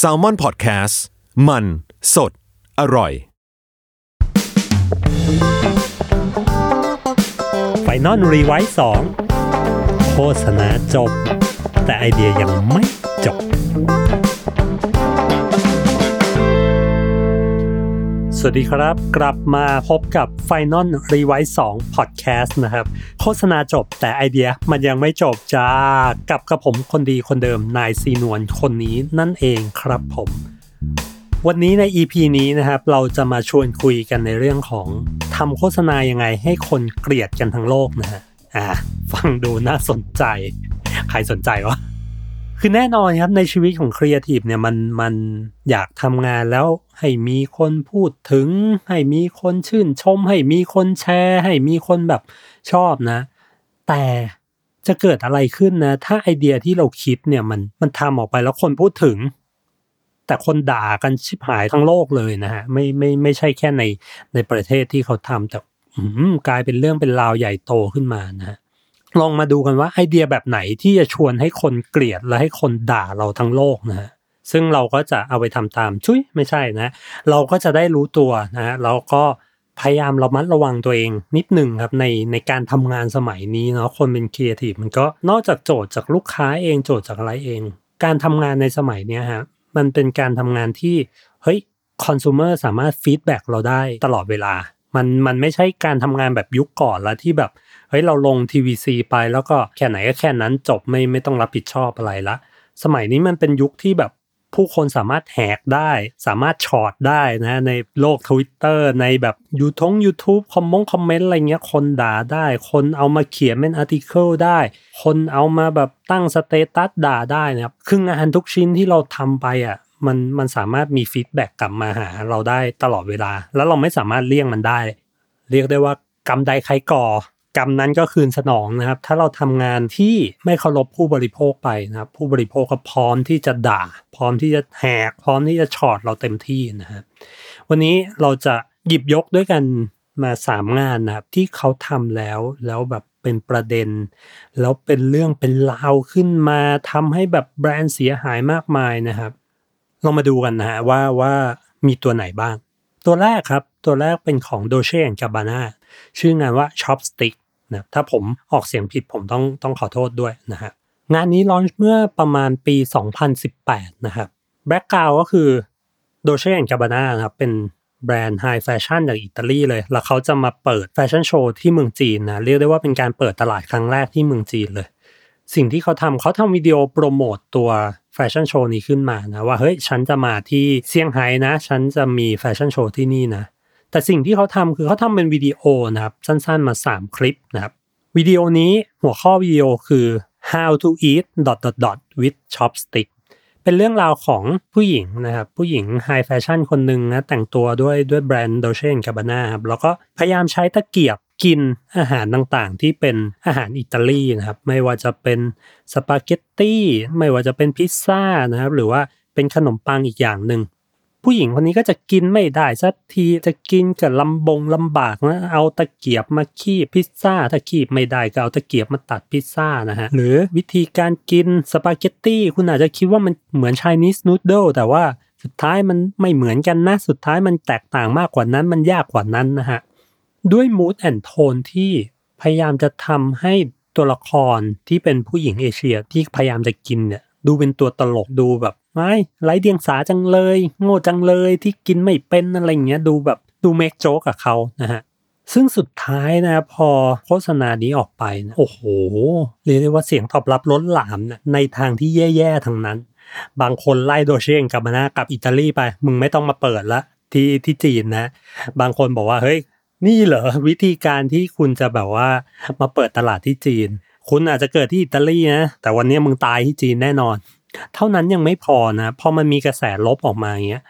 Salmon Podcast มัน สด อร่อย Final Revise สองโฆษณาจบ แต่ไอเดียยังไม่จบ สวัสดีครับ กลับมาพบกับ Final Revise 2 Podcast นะครับ โฆษณาจบแต่ไอเดียมันยังไม่จบจ้ากับกับผมคนดีคนเดิมนายซีนวลคนนี้นั่นเองครับผม วันนี้ใน EP นี้นะครับ เราจะมาชวนคุยกันในเรื่องของทำโฆษณายังไงให้คนเกลียดกันทั้งโลกนะฮะอ่า ฟังดูน่าสนใจ ใครสนใจวะ คือแน่นอนครับในชีวิตของครีเอทีฟเนี่ยมันมันอยากทำงานแล้วให้มีคนพูดถึง ให้มีคนชื่นชม ให้มีคนแชร์ ให้มีคนแบบชอบนะ แต่จะเกิดอะไรขึ้นนะ ถ้าไอเดียที่เราคิดเนี่ยมันมันทำออกไปแล้วคนพูดถึง แต่คนด่ากันชิบหายทั้งโลกเลยนะฮะไม่ไม่ไม่ใช่แค่ในในประเทศที่เขาทำแต่กลายเป็นเรื่องเป็นราวใหญ่โตขึ้นมานะฮะ ลองมาดูกันว่าไอเดียแบบไหนที่จะชวนให้คนเกลียดและให้คนด่าเราทั้งโลกนะฮะซึ่งเราก็จะเอาไปทำตามชุยไม่ใช่นะ เราก็จะได้รู้ตัวนะฮะแล้วก็พยายามระมัดระวังตัวเองนิดหนึ่งครับในในการทำงานสมัยนี้เนาะคนเป็นครีเอทีฟมันก็นอกจากโจทย์จากลูกค้าเองโจทย์จากอะไรเอง การทำงานในสมัยเนี้ยฮะมันเป็นการทำงานที่เฮ้ยคอน sumer สามารถ feedback เราได้ตลอดเวลา มันมันไม่ใช่การทำงานแบบยุคก่อนแล้วที่แบบ เฮ้ยเราลง TVC ไปแล้วก็แค่ไหนก็แค่นั้นจบไม่ไม่ต้องรับผิดชอบอะไรละ สมัยนี้มันเป็นยุคที่แบบผู้คนสามารถแหกได้ สามารถช็อตได้นะในโลก Twitter ในแบบยูทง YouTube คอมมงคอมเมนต์อะไรเงี้ยคนด่าได้ คนเอามาเขียนเป็น article ได้ คนเอามาแบบตั้ง status ด่าได้นะครับคืองานทุกชิ้นที่เราทำไปอะมันมันสามารถมี feedback กลับมาหาเราได้ตลอดเวลา แล้วเราไม่สามารถเลี่ยงมันได้ เรียกได้ว่ากรรมใดใครก่อ กรรมนั้นก็คืนสนองนะครับ ถ้าเราทำงานที่ไม่เคารพผู้บริโภคไปนะครับ ผู้บริโภคก็พร้อมที่จะด่า พร้อมที่จะแหก พร้อมที่จะช็อตเราเต็มที่นะครับวันนี้เราจะหยิบยกด้วยกันมาสามงานนะครับ ที่เขาทำแล้วแล้วแบบเป็นประเด็น แล้วเป็นเรื่องเป็นราวขึ้นมาทำให้แบบแบรนด์เสียหายมากมายนะครับเรามาดูกันนะฮะว่าว่ามีตัวไหนบ้าง ตัวแรกครับ ตัวแรกเป็นของ Dolce Gabbana ชื่องานว่า Chopstick นะถ้าผมออกเสียงผิดผมต้องต้องขอโทษด้วยนะฮะงานนี้ launch เมื่อประมาณปี 2018 นะครับ background ก็คือ Dolce Gabbana นะครับเป็นแบรนด์ high fashion จากอิตาลีเลย แล้วเขาจะมาเปิดแฟชั่นโชว์ที่เมืองจีนนะเรียกได้ว่าเป็นการเปิดตลาดครั้งแรกที่เมืองจีนเลย สิ่งที่เขาทำเขาทำวิดีโอโปรโมตตัวแฟชั่นโชว์นี้ขึ้นมานะว่าเฮ้ยฉันจะมาที่เซี่ยงไฮ้นะ ฉันจะมีแฟชั่นโชว์ที่นี่นะ แต่สิ่งที่เขาทำคือเขาทำเป็นวิดีโอนะครับสั้นๆมา 3 คลิปนะครับวิดีโอนี้หัวข้อวิดีโอคือ how to eat dot dot dot with chopstick เป็นเรื่องราวของผู้หญิงนะครับ ผู้หญิง high fashion คนหนึ่งนะแต่งตัวด้วยด้วยแบรนด์ Dolce Gabbana ครับแล้วก็พยายามใช้ตะเกียบกินอาหารต่างๆ ที่เป็นอาหารอิตาลีนะครับ ไม่ว่าจะเป็นสปาเกตตี้ไม่ว่าจะเป็นพิซซ่านะครับ หรือว่าเป็นขนมปังอีกอย่างหนึ่ง ผู้หญิงคนนี้ก็จะกินไม่ได้สักทีจะกินกับลำบงลำบากนะเอาตะเกียบมาคีบพิซซ่าถ้าคีบไม่ได้ก็เอาตะเกียบมาตัดพิซซ่านะฮะหรือวิธีการกินสปาเกตตี้คุณอาจจะคิดว่ามันเหมือนช i นีสนูดเดิลแต่ว่าสุดท้ายมันไม่เหมือนกันนะ สุดท้ายมันแตกต่างมากกว่านั้นมันยากกว่านั้นนะฮะด้วยมูดแอนโทนที่พยายามจะทำให้ตัวละครที่เป็นผู้หญิงเอเชียที่พยายามจะกินเนี่ย ดูเป็นตัวตลกดูแบบไม่ไร้เดียงสาจังเลย โง่จังเลยที่กินไม่เป็นอะไรเงี้ยดูแบบดูเมกโจ๊กกับเขานะฮะซึ่งสุดท้ายนะพอโฆษณานี้ออกไปนะโอ้โห เรียกได้ว่าเสียงตอบรับล้นหลามนะในทางที่แย่ๆทั้งนั้น บางคนไล่โดเชงกลับมาน้ากับอิตาลีไป มึงไม่ต้องมาเปิดละที่ที่จีนนะ บางคนบอกว่าเฮ้ยนี่เหรอวิธีการที่คุณจะแบบว่ามาเปิดตลาดที่จีน คุณอาจจะเกิดที่อิตาลีนะแต่วันนี้มึงตายที่จีนแน่นอน เท่านั้นยังไม่พอนะพอมันมีกระแสลบออกมาอย่างเงี้ย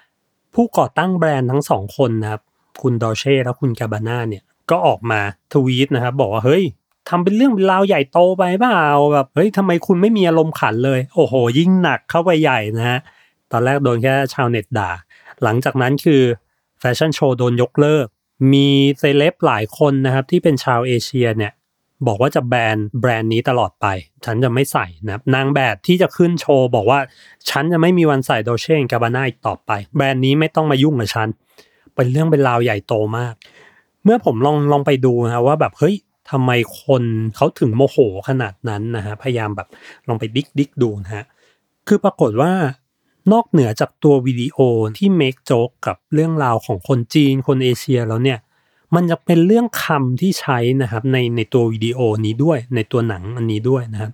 ผู้ก่อตั้งแบรนด์ทั้งสองคนนะครับคุณดอเช่และคุณกาบาน่าเนี่ยก็ออกมาทวีตนะครับบอกว่าเฮ้ยทำเป็นเรื่องเป็นราวใหญ่โตไปเปล่าแบบเฮ้ยทำไมคุณไม่มีอารมณ์ขันเลย โอ้โห ยิ่งหนักเข้าไปใหญ่นะฮะตอนแรกโดนแค่ชาวเน็ตด่า หลังจากนั้นคือแฟชั่นโชว์โดนยกเลิก มีเซเลบหลายคนนะครับที่เป็นชาวเอเชียเนี่ย บอกว่าจะแบนแบรนด์นี้ตลอดไป ฉันจะไม่ใส่นะครับนางแบบที่จะขึ้นโชว์บอกว่าฉันจะไม่มีวันใส่ Dolce Gabbana อีกต่อไป แบรนด์นี้ไม่ต้องมายุ่งกับฉัน เป็นเรื่องเป็นราวใหญ่โตมาก เมื่อผมลองลองไปดูนะว่าแบบเฮ้ยทำไมคนเขาถึงโมโหขนาดนั้นนะฮะพยายามแบบลองไป dig dig ดูนะฮะคือปรากฏว่านอกเหนือจากตัววิดีโอที่เมคโจ๊กกับเรื่องราวของคนจีนคนเอเชียแล้วเนี่ย มันจะเป็นเรื่องคำที่ใช้นะครับในในตัววิดีโอนี้ด้วยในตัวหนังอันนี้ด้วยนะครับ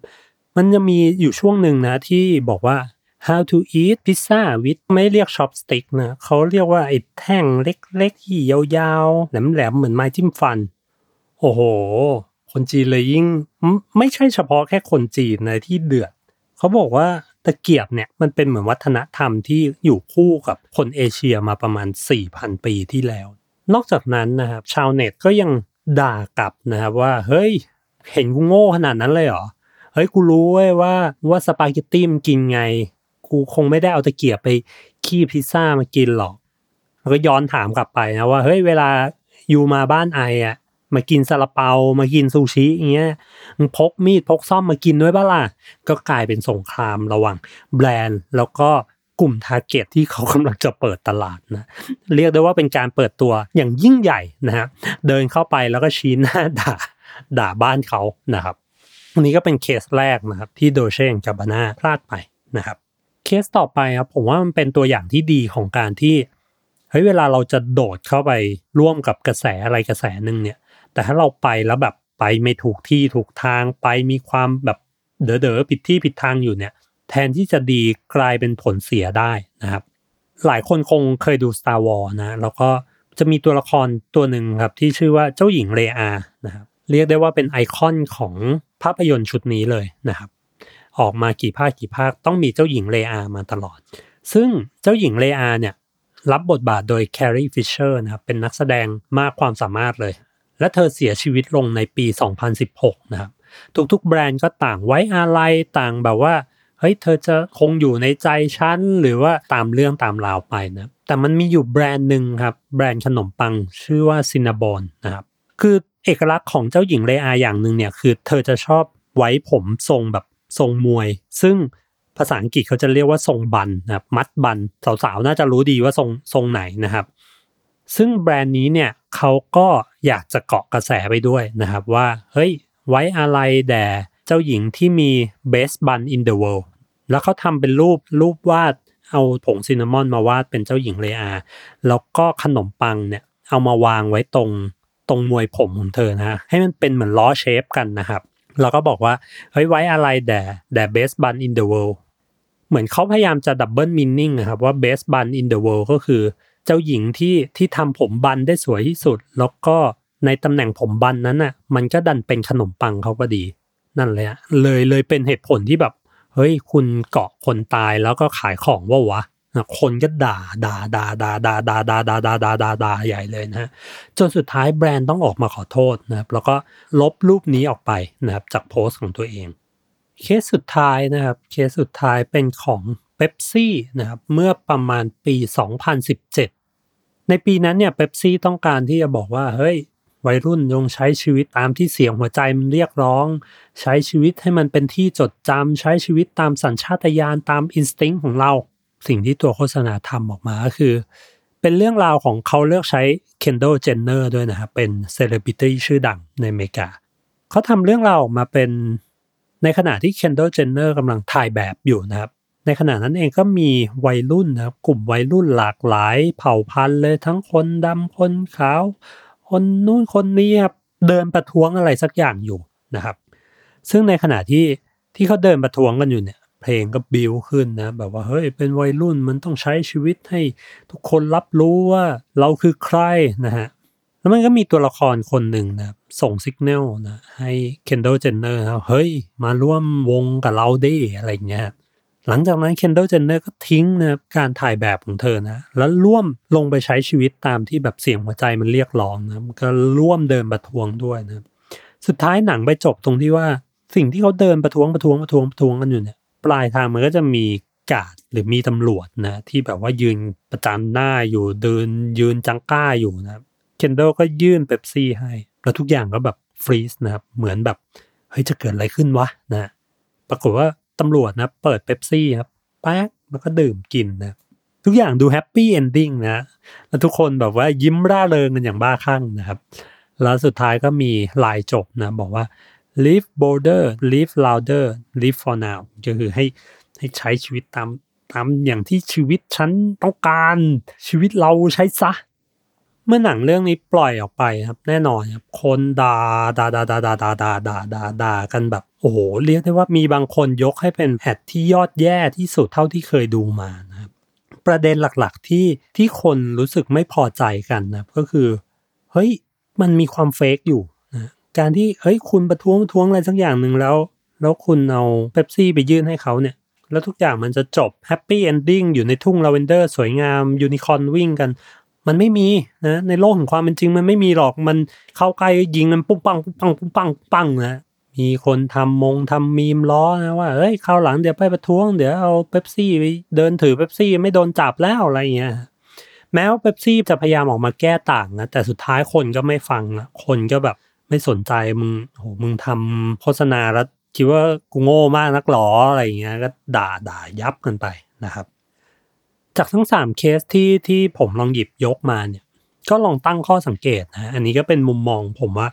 มันจะมีอยู่ช่วงหนึ่งนะที่บอกว่า how to eat pizza with ไม่เรียก chopstick นะเขาเรียกว่าไอ้แท่งเล็กๆที่ยาวๆ แหลมๆ เหมือนไม้จิ้มฟัน โอ้โห คนจีนเลยยิ่ง ไม่ไม่ใช่เฉพาะแค่คนจีนนะที่เดือด เขาบอกว่าตะเกียบเนี่ยมันเป็นเหมือนวัฒนธรรมที่อยู่คู่กับคนเอเชียมาประมาณ 4,000 ปีที่แล้ว นอกจากนั้นนะครับชาวเน็ตก็ยังด่ากลับนะครับว่าเฮ้ยเห็นกูโง่ขนาดนั้นเลยเหรอเฮ้ยกูรู้เว้ยว่าว่าสปาเกตตี้มันกินไง กูคงไม่ได้เอาตะเกียบไปขี้พิซซ่ามากินหรอกแล้วก็ย้อนถามกลับไปนะว่าเฮ้ยเวลาอยู่มาบ้านไออะมากินซาลาเปา มากินซูชิอย่างเงี้ยมพกมีดพกส้อมมากินด้วยบ้าล่ะ ก็กลายเป็นสงครามระหว่างแบรนด์แล้วก็ กลุ่ม target ที่เขากำลังจะเปิดตลาดนะเรียกได้ว่าเป็นการเปิดตัวอย่างยิ่งใหญ่นะฮะเดินเข้าไปแล้วก็ชี้หน้าด่าด่าบ้านเขานะครับอันนี้ก็เป็นเคสแรกนะครับที่ Dolce Gabbana พลาดไปนะครับเคสต่อไปครับผมว่ามันเป็นตัวอย่างที่ดีของการที่เฮ้ยเวลาเราจะโดดเข้าไปร่วมกับกระแสอะไรกระแสหนึ่งเนี่ย แต่ถ้าเราไปแล้วแบบไปไม่ถูกที่ถูกทางไปมีความแบบเด๋อเด๋อผิดที่ผิดทางอยู่เนี่ย แทนที่จะดีกลายเป็นผลเสียได้นะครับ หลายคนคงเคยดู Star Wars นะ แล้วก็จะมีตัวละครตัวหนึ่งครับ ที่ชื่อว่าเจ้าหญิงเรอานะครับเรียกได้ว่าเป็นไอคอนของภาพยนตร์ชุดนี้เลยนะครับ ออกมากี่ภาคกี่ภาคต้องมีเจ้าหญิงเลอามาตลอด ซึ่งเจ้าหญิงเลอาเนี่ยรับบทบาทโดย Carrie Fisher นะครับเป็นนักแสดงมากความสามารถเลย และเธอเสียชีวิตลงในปี 2016 นะครับทุกๆแบรนด์ก็ต่างไว้อาลัยต่างแบบว่า เฮ้ยเธอจะคงอยู่ในใจฉันหรือว่าตามเรื่องตามราวไปนะแต่มันมีอยู่แบรนด์หนึ่งครับ แบรนด์ขนมปังชื่อว่า Cinnabon นะครับคือเอกลักษณ์ของเจ้าหญิงเลอาอย่างหนึ่งเนี่ยคือเธอจะชอบไว้ผมทรงแบบทรงมวย ซึ่งภาษาอังกฤษเขาจะเรียกว่าทรงบันนะครับมัดบันสาวๆน่าจะรู้ดีว่าทรงทรงไหนนะครับ ซึ่งแบรนด์นี้เนี่ยเขาก็อยากจะเกาะกระแสไปด้วยนะครับว่าเฮ้ยไว้อะไรแด่ เจ้าหญิงที่มี best bun in the world แล้วเขาทำเป็นรูปรูปวาดเอาผงซินนามอนมาวาดเป็นเจ้าหญิงเลอา แล้วก็ขนมปังเนี่ยเอามาวางไว้ตรงตรงมวยผมของเธอนะฮะให้มันเป็นเหมือนล้อเชฟกันนะครับ แล้วก็บอกว่าเฮ้ยไว้อะไรแด่แด่ best bun in the world เหมือนเขาพยายามจะดับเบิลมินนิ่งนะครับว่า best bun in the world ก็คือเจ้าหญิงที่ที่ทำผมบันได้สวยที่สุด แล้วก็ในตำแหน่งผมบันนั้นน่ะมันก็ดันเป็นขนมปังเขาก็ดี นั่นเลยอะเลยเลยเป็นเหตุผลที่แบบเฮ้ยคุณเกาะคนตายแล้วก็ขายของว่าวะคนก็ด่าด่าด่าด่าด่าด่าด่าด่าด่าด่าด่าด่าใหญ่เลยนะฮะจนสุดท้ายแบรนด์ต้องออกมาขอโทษนะครับแล้วก็ลบรูปนี้ออกไปนะครับจากโพสต์ของตัวเอง เคสสุดท้ายนะครับเคสสุดท้ายเป็นของเบปซี่นะครับเมื่อประมาณปี 2017 ในปีนั้นเนี่ยเบปซี่ต้องการที่จะบอกว่าเฮ้ย วัยรุ่นจงใช้ชีวิตตามที่เสียงหัวใจมันเรียกร้อง ใช้ชีวิตให้มันเป็นที่จดจำใช้ชีวิตตามสัญชาตญาณตาม instinct ของเรา สิ่งที่ตัวโฆษณาทำออกมาก็คือ เป็นเรื่องราวของเขาเลือกใช้ Kendall Jenner ด้วยนะครับเป็นเซเลบริตี้ชื่อดังในอเมริกา เขาทำเรื่องราวออกมาเป็นในขณะที่ Kendall Jenner กำลังถ่ายแบบอยู่นะครับในขณะนั้นเองก็มีวัยรุ่นนะครับกลุ่มวัยรุ่นหลากหลาย เผ่าพันธุ์เลยทั้งคนดำคนขาว คนนู้นคนนี้ครับเดินประท้วงอะไรสักอย่างอยู่นะครับ ซึ่งในขณะที่ที่เขาเดินประท้วงกันอยู่เนี่ย เพลงก็บิวขึ้นนะแบบว่าเฮ้ยเป็นวัยรุ่นมันต้องใช้ชีวิตให้ทุกคนรับรู้ว่าเราคือใครนะฮะแล้วมันก็มีตัวละครคนหนึ่งนะส่งสัญญาณนะให้ Kendall Jenner นะเฮ้ยมาร่วมวงกับเราดิอะไรเงี้ย หลังจากนั้น Kendall Jenner ก็ทิ้งนะการถ่ายแบบของเธอนะ แล้วร่วมลงไปใช้ชีวิตตามที่แบบเสียงหัวใจมันเรียกร้องนะก็ร่วมเดินประท้วงด้วยนะสุดท้ายหนังไปจบตรงที่ว่าสิ่งที่เขาเดินประท้วงประท้วงประท้วงประท้วงกันอยู่เนี่ย ปลายทางมันก็จะมีการ์ดหรือมีตำรวจนะ ที่แบบว่ายืนประจันหน้าอยู่เดินยืนจังก้าอยู่นะ Kendall ก็ยื่นเป๊ปซี่ให้ แล้วทุกอย่างก็แบบ freeze นะครับเหมือนแบบเฮ้ยจะเกิดอะไรขึ้นวะนะปรากฏว่า ตำรวจนะเปิดเป๊ปซี่ครับแป๊กแล้วก็ดื่มกินนะทุกอย่างดู happy ending นะแล้วทุกคนแบบว่ายิ้มร่าเริงกันอย่างบ้าคลั่งนะครับ แล้วสุดท้ายก็มีลายจบนะบอกว่า live bolder live louder live for now ก็คือให้ให้ใช้ชีวิตตามตามอย่างที่ชีวิตฉันต้องการชีวิตเราใช้ซะ เมื่อหนังเรื่องนี้ปล่อยออกไปครับแน่นอนครับคนด่าด่าด่าด่าด่าด่าด่าด่าด่าด่ากันแบบโอ้โหเรียกได้ว่ามีบางคนยกให้เป็นแอดที่ยอดแย่ที่สุดเท่าที่เคยดูมานะครับประเด็นหลักๆที่ที่คนรู้สึกไม่พอใจกันนะก็คือเฮ้ยมันมีความ fake อยู่นะการที่เฮ้ยคุณประท้วงประท้วงอะไรสักอย่างหนึ่งแล้ว แล้วคุณเอาเป๊ปซี่ไปยื่นให้เขาเนี่ยแล้วทุกอย่างมันจะจบ happy ending อยู่ในทุ่งลาเวนเดอร์สวยงามยูนิคอร์นวิ่งกัน มันไม่มีนะในโลกของความเป็นจริงมันไม่มีหรอกมันเข้าใกล้ยิงมันปุ๊บปังปุ๊บปังปุ๊บปังปังนะมีคนทำมงทำมีมล้อนะว่าเฮ้ยคราวหลังเดี๋ยวไปประท้วงเดี๋ยวเอาเป๊ปซี่ไปเดินถือเป๊ปซี่ไม่โดนจับแล้วอะไรเงี้ยแม้ว่าเป๊ปซี่จะพยายามออกมาแก้ต่างนะแต่สุดท้ายคนก็ไม่ฟังนะคนก็แบบไม่สนใจมึงโหมึงทำโฆษณาแล้วคิดว่ากูโง่มากนักหรออะไรอย่างเงี้ยก็ด่าด่ายับกันไปนะครับ จากทั้งสามเคสที่ที่ผมลองหยิบยกมาเนี่ย ก็ลองตั้งข้อสังเกตนะอันนี้ก็เป็นมุมมองผมว่า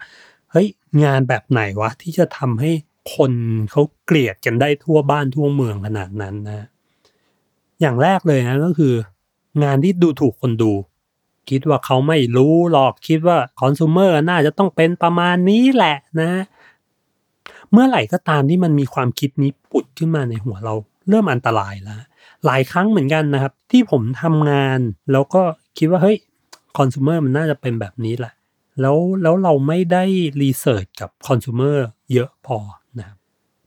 เฮ้ยงานแบบไหนวะที่จะทำให้คนเขาเกลียดกันได้ทั่วบ้านทั่วเมืองขนาดนั้นนะ อย่างแรกเลยนะก็คือ งานที่ดูถูกคนดู คิดว่าเขาไม่รู้หรอกคิดว่าคอน sumer น่าจะต้องเป็นประมาณนี้แหละนะ เมื่อไหร่ก็ตามที่มันมีความคิดนี้ปุดขึ้นมาในหัวเรา เริ่มอันตรายแล้ว หลายครั้งเหมือนกันนะครับ ที่ผมทำงานแล้วก็คิดว่าเฮ้ยคอน sumer มันน่าจะเป็นแบบนี้แหละ แล้วแล้วเราไม่ได้รีเสิร์ชกับคอน sumer เยอะพอนะครับ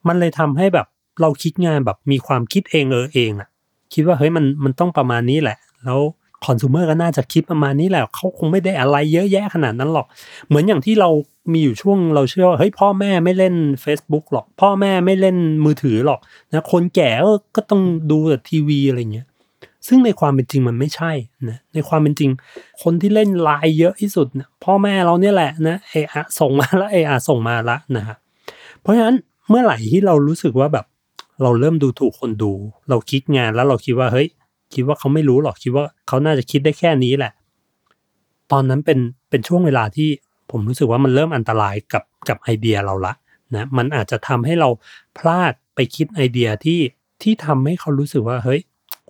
มันเลยทำให้แบบเราคิดงานแบบมีความคิดเองเออเองอะคิดว่าเฮ้ยมันมันต้องประมาณนี้แหละ แล้ว คอน sumer ก็น่าจะคิดประมาณนี้แหละเขาคงไม่ได้อะไรเยอะแยะขนาดนั้นหรอก เหมือนอย่างที่เรามีอยู่ช่วงเราเชื่อว่าเฮ้ยพ่อแม่ไม่เล่น Facebook หรอก พ่อแม่ไม่เล่นมือถือหรอกนะคนแก่ก็ต้องดูแต่ทีวีอะไรเงี้ยซึ่งในความเป็นจริงมันไม่ใช่นะในความเป็นจริง คนที่เล่นไลน์เยอะที่สุดนะพ่อแม่เราเนี่ยแหละนะเออะส่งมาแล้วเออะส่งมาละนะฮะเพราะฉะนั้นเมื่อไหร่ที่เรารู้สึกว่าแบบเราเริ่มดูถูกคนดู เราคิดงานแล้วเราคิดว่าเฮ้ย คิดว่าเขาไม่รู้หรอกคิดว่าเขาน่าจะคิดได้แค่นี้แหละ ตอนนั้นเป็นเป็นช่วงเวลาที่ผมรู้สึกว่ามันเริ่มอันตรายกับกับไอเดียเราละนะมันอาจจะทำให้เราพลาดไปคิดไอเดียที่ที่ทำให้เขารู้สึกว่าเฮ้ย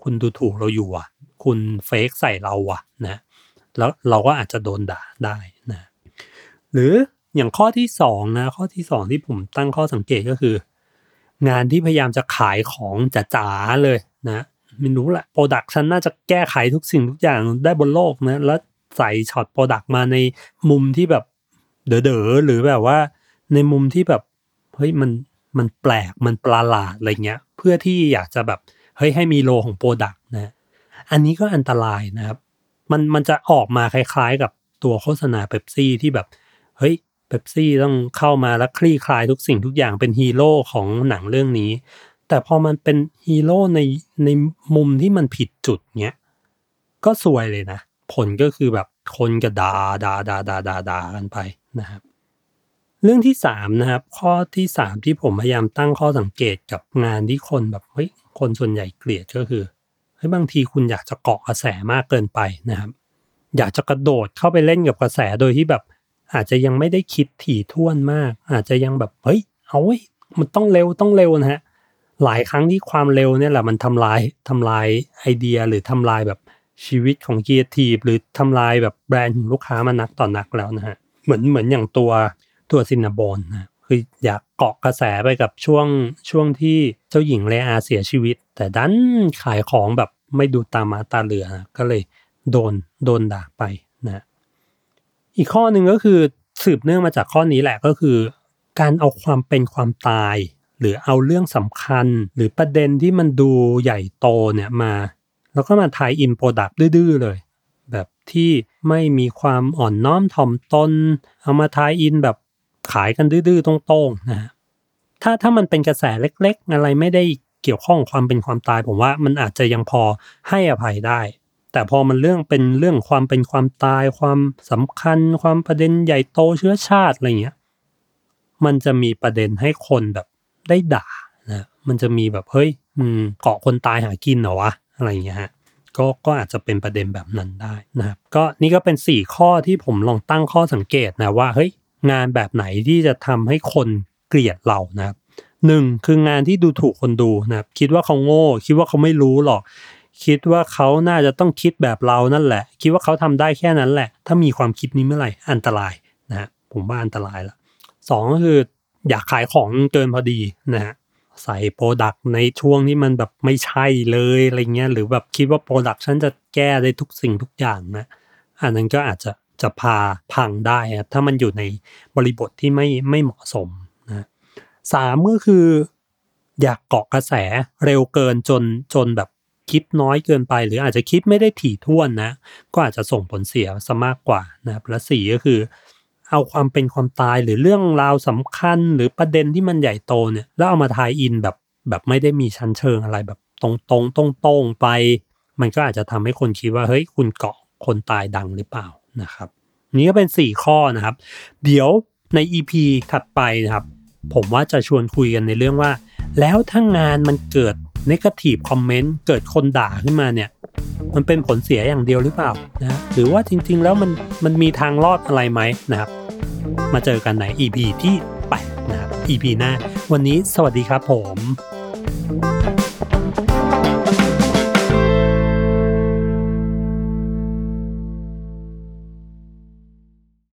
คุณดูถูกเราอยู่อะ คุณ fake ใส่เราอะนะแล้วเราก็อาจจะโดนด่าได้นะหรืออย่างข้อที่สองนะข้อที่สองที่ผมตั้งข้อสังเกตก็คือ งานที่พยายามจะขายของจ๋าๆเลยนะ ไม่รู้แหละ product shot น่าจะแก้ไขทุกสิ่งทุกอย่างได้บนโลกนะแล้วใส่ shot product มาในมุมที่แบบเด๋อๆหรือแบบว่าในมุมที่แบบเฮ้ยมันมันแปลกมันประหลาดอะไรเงี้ย เพื่อที่อยากจะแบบเฮ้ยให้มีโลของโปรดักนะอันนี้ก็อันตรายนะครับมันมันจะออกมาคล้ายๆกับตัวโฆษณาเบปซี่ที่แบบเฮ้ยเบปซี่ต้องเข้ามาแล้วคลี่คลายทุกสิ่งทุกอย่างเป็นฮีโร่ของหนังเรื่องนี้ แต่พอมันเป็นฮีโร่ในในมุมที่มันผิดจุดเนี้ยก็สวยเลยนะ ผลก็คือแบบคนก็ด่าด่าด่าด่าด่าด่ากันไปนะครับ เรื่องที่สามนะครับ ข้อที่สามที่ผมพยายามตั้งข้อสังเกตกับงานที่คนแบบเฮ้ยคนส่วนใหญ่เกลียดก็คือเฮ้ยบางทีคุณอยากจะเกาะกระแสมากเกินไปนะครับ อยากจะกระโดดเข้าไปเล่นกับกระแสโดยที่แบบ อาจจะยังไม่ได้คิดถี่ถ้วนมาก อาจจะยังแบบเฮ้ยเอาเว้ยมันต้องเร็วต้องเร็วนะฮะ หลายครั้งที่ความเร็วเนี่ยแหละมันทำลายทำลายไอเดียหรือทำลายแบบชีวิตของครีเอทีฟหรือทำลายแบบแบรนด์ของลูกค้ามานักต่อนักแล้วนะฮะเหมือนเหมือนอย่างตัวตัว Cinnabon นะคืออยากเกาะกระแสไปกับช่วงช่วงที่เจ้าหญิง Leia เสียชีวิต แต่ดันขายของแบบไม่ดูตาม้าตาเรือนะก็เลยโดนโดนด่าไปนะอีกข้อหนึ่งก็คือสืบเนื่องมาจากข้อนี้แหละก็คือ การเอาความเป็นความตาย หรือเอาเรื่องสำคัญ หรือประเด็นที่มันดูใหญ่โตเนี่ยมา แล้วก็มา tie-in product ดื้อเลย แบบที่ไม่มีความอ่อนน้อมถ่อมตน เอามา tie-in แบบขายกันดื้อๆตรงๆนะฮะถ้าถ้ามันเป็นกระแสเล็กๆ อะไรไม่ได้เกี่ยวข้องความเป็นความตาย ผมว่ามันอาจจะยังพอให้อภัยได้ แต่พอมันเรื่องเป็นเรื่องความเป็นความตาย ความสำคัญ ความประเด็นใหญ่โตเชื้อชาติอะไรเงี้ยมันจะมีประเด็นให้คนแบบ ได้ด่านะมันจะมีแบบเฮ้ยมึงเกาะคนตายหากินเหรอวะอะไรอย่างเงี้ยฮะก็ก็อาจจะเป็นประเด็นแบบนั้นได้นะครับก็นี่ก็เป็น 4 ข้อที่ผมลองตั้งข้อสังเกตนะว่าเฮ้ยงานแบบไหนที่จะทำให้คนเกลียดเรานะครับหนึ่งคืองานที่ดูถูกคนดูนะครับคิดว่าเขาโง่ คิดว่าเขาไม่รู้หรอก คิดว่าเขาน่าจะต้องคิดแบบเรานั่นแหละ คิดว่าเขาทำได้แค่นั้นแหละ ถ้ามีความคิดนี้เมื่อไหร่อันตรายนะฮะผมว่าอันตรายละสองก็คือ อยากขายของเกินพอดีนะฮะใส่ product ในช่วงที่มันแบบไม่ใช่เลยอะไรเงี้ยหรือแบบคิดว่า product shot จะแก้ได้ทุกสิ่งทุกอย่างนะอันนั้นก็อาจจะจะพาพังได้ถ้ามันอยู่ในบริบทที่ไม่ไม่เหมาะสมนะสามก็คือ อยากเกาะกระแสเร็วเกินจนจนแบบคิดน้อยเกินไป หรืออาจจะคิดไม่ได้ถี่ถ้วนนะ ก็อาจจะส่งผลเสียซะมากกว่านะครับและสี่ก็คือ เอาความเป็นความตายหรือเรื่องราวสำคัญหรือประเด็นที่มันใหญ่โตเนี่ยแล้วเอามาทายอินแบบแบบไม่ได้มีชั้นเชิงอะไรแบบตรงตรงตรงตรงไป มันก็อาจจะทำให้คนคิดว่าเฮ้ยคุณเกาะคนตายดังหรือเปล่านะครับ นี่ก็เป็น 4 ข้อนะครับ เดี๋ยวใน EP ถัดไปนะครับ ผมว่าจะชวนคุยกันในเรื่องว่า แล้วถ้างานมันเกิด negative comment เกิดคนด่าขึ้นมาเนี่ย มันเป็นผลเสียอย่างเดียวหรือเปล่านะหรือว่าจริงๆแล้วมันมันมีทางรอดอะไรไหมนะครับ มาเจอกันใน EP ที่8นะครับ EP หน้า วันนี้สวัสดีครับผม